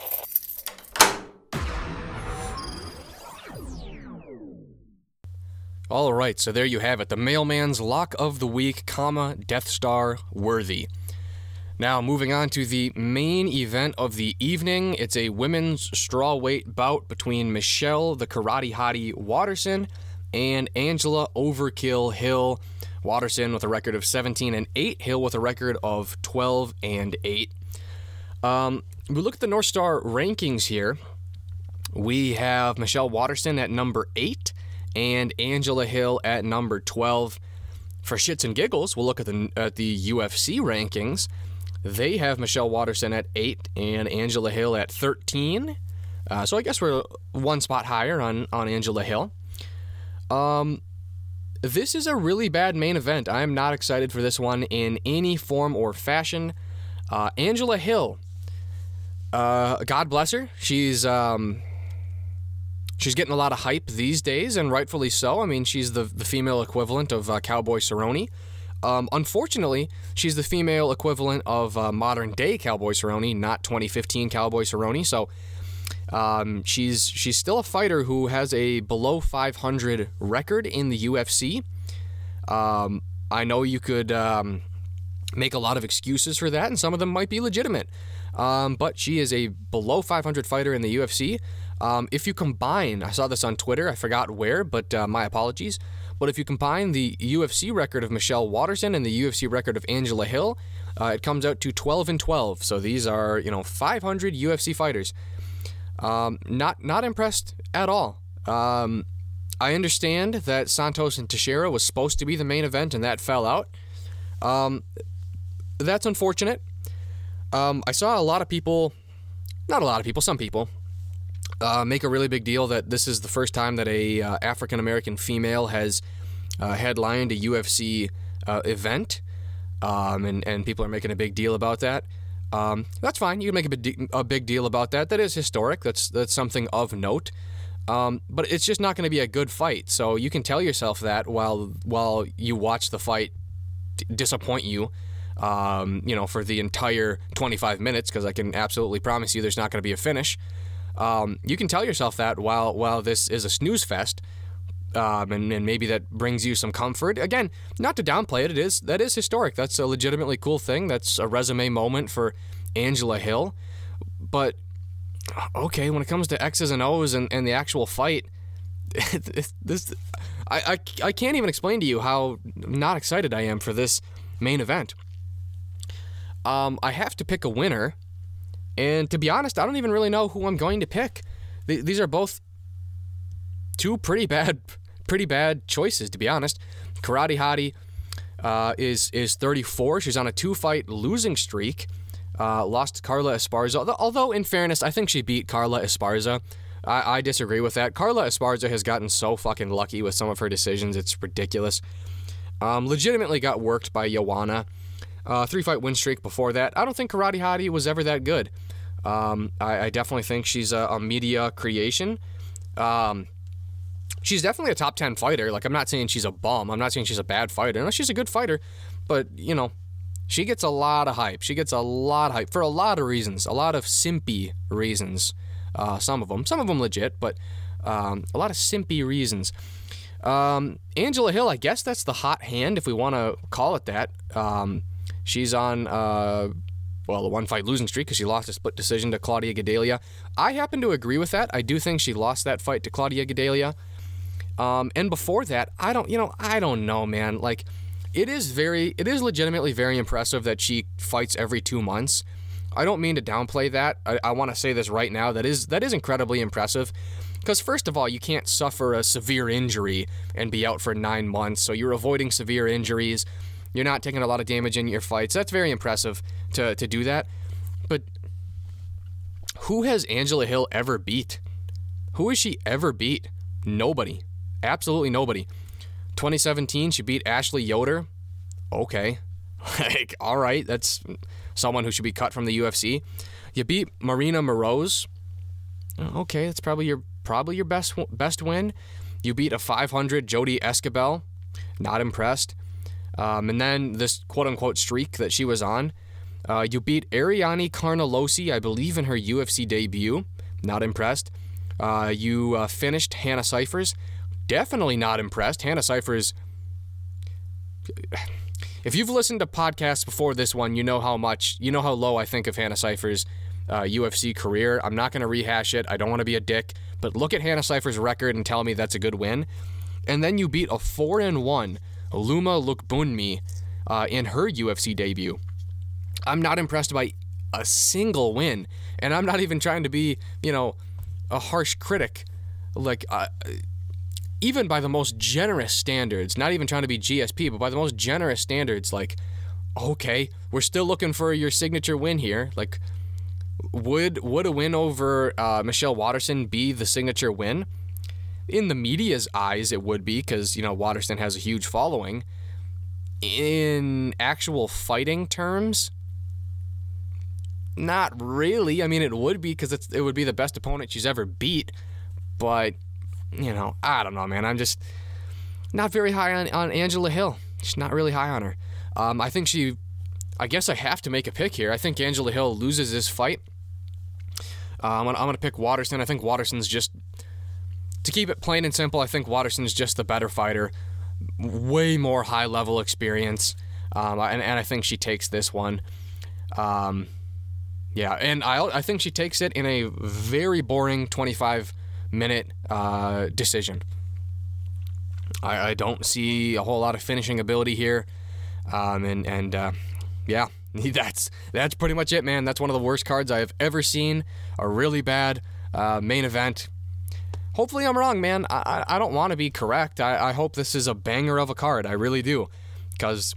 All right, so there you have it. The mailman's lock of the week, Khama Death Star Worthy. Now, moving on to the main event of the evening, it's a women's strawweight bout between Michelle, the karate hottie Waterson, and Angela Overkill Hill. Waterson with a record of 17 and 8, Hill with a record of 12 and 8. Um, we look at the North Star rankings here. We have Michelle Waterson at number 8 and Angela Hill at number 12. For shits and giggles, we'll look at the at the UFC rankings. They have Michelle Waterson at 8 and Angela Hill at 13. Uh, so I guess we're one spot higher on, on Angela Hill. Um, this is a really bad main event. I am not excited for this one in any form or fashion. Uh, Angela Hill, uh, God bless her. She's um, she's getting a lot of hype these days, and rightfully so. I mean, she's the the female equivalent of uh, Cowboy Cerrone. Um, unfortunately, she's the female equivalent of uh, modern day Cowboy Cerrone, not 2015 Cowboy Cerrone. So um, she's she's still a fighter who has a below 500 record in the UFC. Um, I know you could um, make a lot of excuses for that, and some of them might be legitimate. Um, but she is a below 500 fighter in the UFC. Um, if you combine, I saw this on Twitter, I forgot where, but uh, my apologies. But if you combine the UFC record of Michelle Waterson and the UFC record of Angela Hill, uh, it comes out to 12 and 12. So these are, you know, 500 UFC fighters. Um, not not impressed at all. Um, I understand that Santos and Teixeira was supposed to be the main event and that fell out. Um, that's unfortunate. Um, I saw a lot of people, not a lot of people, some people, uh, make a really big deal that this is the first time that a uh, African American female has uh, headlined a UFC uh, event. um, and and people are making a big deal about that. Um, that's fine. You can make a big, a big deal about that. That is historic. That's that's something of note. Um, but it's just not going to be a good fight. So you can tell yourself that while while you watch the fight d- disappoint you, um, you know, for the entire 25 minutes, because I can absolutely promise you there's not going to be a finish. Um, you can tell yourself that while while this is a snooze fest, um, and, and maybe that brings you some comfort. Again, not to downplay it, it is that is historic. That's a legitimately cool thing. That's a resume moment for Angela Hill. But okay, when it comes to X's and O's and, and the actual fight, this I, I, I can't even explain to you how not excited I am for this main event. Um, I have to pick a winner, and to be honest, I don't even really know who I'm going to pick. Th- these are both two pretty bad, pretty bad choices, to be honest. Karate Hottie uh, is is 34. She's on a two fight losing streak. Uh, lost Carla Esparza. Although, in fairness, I think she beat Carla Esparza. I, I, disagree with that. Carla Esparza has gotten so fucking lucky with some of her decisions. It's ridiculous. Um, legitimately got worked by Joanna. Uh, three fight win streak before that. I don't think Karate Hottie was ever that good. Um, I, I, definitely think she's a, a media creation. Um, she's definitely a top 10 fighter. Like, I'm not saying she's a bum. I'm not saying she's a bad fighter. No, she's a good fighter. But, you know, she gets a lot of hype. She gets a lot of hype for a lot of reasons, a lot of simpy reasons. Uh, some of them, some of them legit, but um, a lot of simpy reasons. Um, Angela Hill, I guess that's the hot hand, if we want to call it that. Um, she's on, uh, well, a one fight losing streak because she lost a split decision to Claudia Gadelha. I happen to agree with that. I do think she lost that fight to Claudia Gadelha. Um, and before that, I don't, you know, I don't know, man. Like, it is very, it is legitimately very impressive that she fights every two months. I don't mean to downplay that. I, I want to say this right now. That is that is incredibly impressive. Because first of all, you can't suffer a severe injury and be out for nine months. So you're avoiding severe injuries. You're not taking a lot of damage in your fights. That's very impressive to to do that. But who has Angela Hill ever beat? Who has she ever beat? Nobody. Absolutely nobody. 2017, she beat Ashley Yoder. Okay. Like, all right, that's someone who should be cut from the UFC. You beat Maryna Moroz. Oh, okay, that's probably your probably your best best win. You beat a 500 Jodie Esquibel. Not impressed. Um, and then this quote unquote streak that she was on. Uh, you beat Ariane Carnelossi, I believe, in her UFC debut. Not impressed. Uh, you uh, finished Hannah Cifers definitely not impressed. Hannah Cifers. If you've listened to podcasts before this one, you know how much, you know how low I think of Hannah uh, UFC career. I'm not going to rehash it. I don't want to be a dick, but look at Hannah Cifers' record and tell me that's a good win. And then you beat a four and one Loma Lookboonmee uh, in her UFC debut. I'm not impressed by a single win, and I'm not even trying to be, you know, a harsh critic. Like, uh, even by the most generous standards, not even trying to be GSP, but by the most generous standards, like, okay, we're still looking for your signature win here. Like, would would a win over uh, Michelle Waterson be the signature win? In the media's eyes, it would be because you know Waterson has a huge following. In actual fighting terms, not really. I mean, it would be because it would be the best opponent she's ever beat, but you know, I don't know, man. I'm just not very high on, on Angela Hill. Just not really high on her. Um, I think she, I guess I have to make a pick here. I think Angela Hill loses this fight. Uh, I'm gonna, I'm gonna pick Waterson. I think Waterson's just, to keep it plain and simple, I think Waterson's just the better fighter. Way more high level experience. Um, and, and I think she takes this one. Um, yeah, and I, I think she takes it in a very boring 25 minute uh, decision. I, I, don't see a whole lot of finishing ability here, um, and and uh, yeah, that's that's pretty much it, man. That's one of the worst cards I have ever seen. A really bad uh, main event. Hopefully, I'm wrong, man. I, I, don't want to be correct. I, I hope this is a banger of a card. I really do, because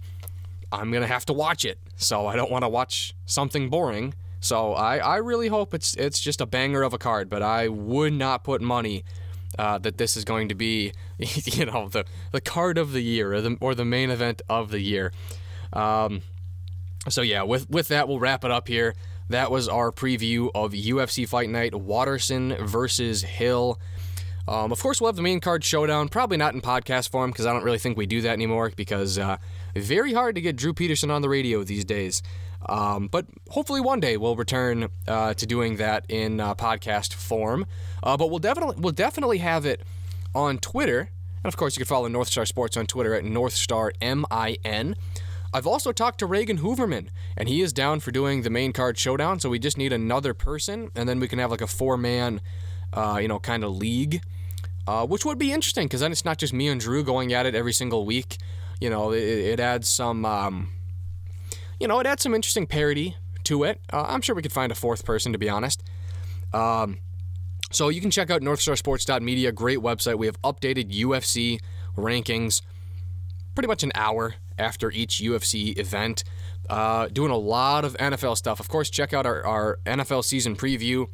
I'm gonna have to watch it. So I don't want to watch something boring. So I, I really hope it's it's just a banger of a card, but I would not put money uh, that this is going to be, you know, the the card of the year or the or the main event of the year. Um, So yeah, with with that, we'll wrap it up here. That was our preview of UFC Fight Night Waterson versus Hill. Um, of course, we'll have the main card showdown. Probably not in podcast form because I don't really think we do that anymore because uh, very hard to get Drew Peterson on the radio these days. Um, but hopefully one day we'll return uh, to doing that in uh, podcast form. Uh, but we'll definitely we'll definitely have it on Twitter, and of course you can follow North Star Sports on Twitter at Northstar M I N. I've also talked to Reagan Hooverman, and he is down for doing the main card showdown. So we just need another person, and then we can have like a four man, uh, you know, kind of league, uh, which would be interesting because then it's not just me and Drew going at it every single week. You know, it, it adds some, um, you know, it adds some interesting parody to it. Uh, I'm sure we could find a fourth person, to be honest. Um, so you can check out NorthstarSports.media, great website. We have updated UFC rankings pretty much an hour after each UFC event. Uh, doing a lot of NFL stuff. Of course, check out our, our NFL season preview,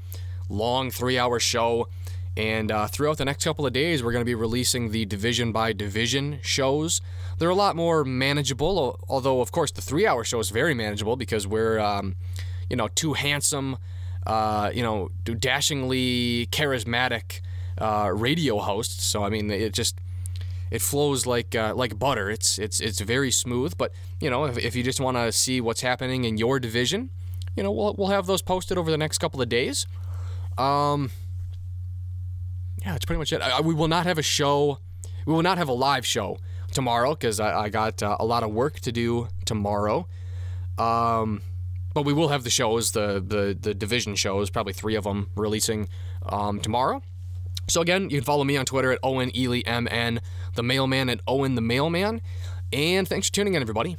long three hour show. And uh, throughout the next couple of days, we're going to be releasing the division by division shows. They're a lot more manageable, although, of course, the three hour show is very manageable because we're, um, you know, two handsome, uh, you know, dashingly charismatic uh, radio hosts. So, I mean, it just it flows like uh, like butter. It's it's it's very smooth. But you know, if, if you just want to see what's happening in your division, you know, we'll we'll have those posted over the next couple of days. Um, yeah, that's pretty much it. I, we will not have a show. We will not have a live show tomorrow because I, I, got uh, a lot of work to do tomorrow. Um, but we will have the shows, the the the division shows, probably three of them releasing um, tomorrow. So again, you can follow me on Twitter at Owen Ely MN, the mailman at Owen the Mailman. And thanks for tuning in, everybody.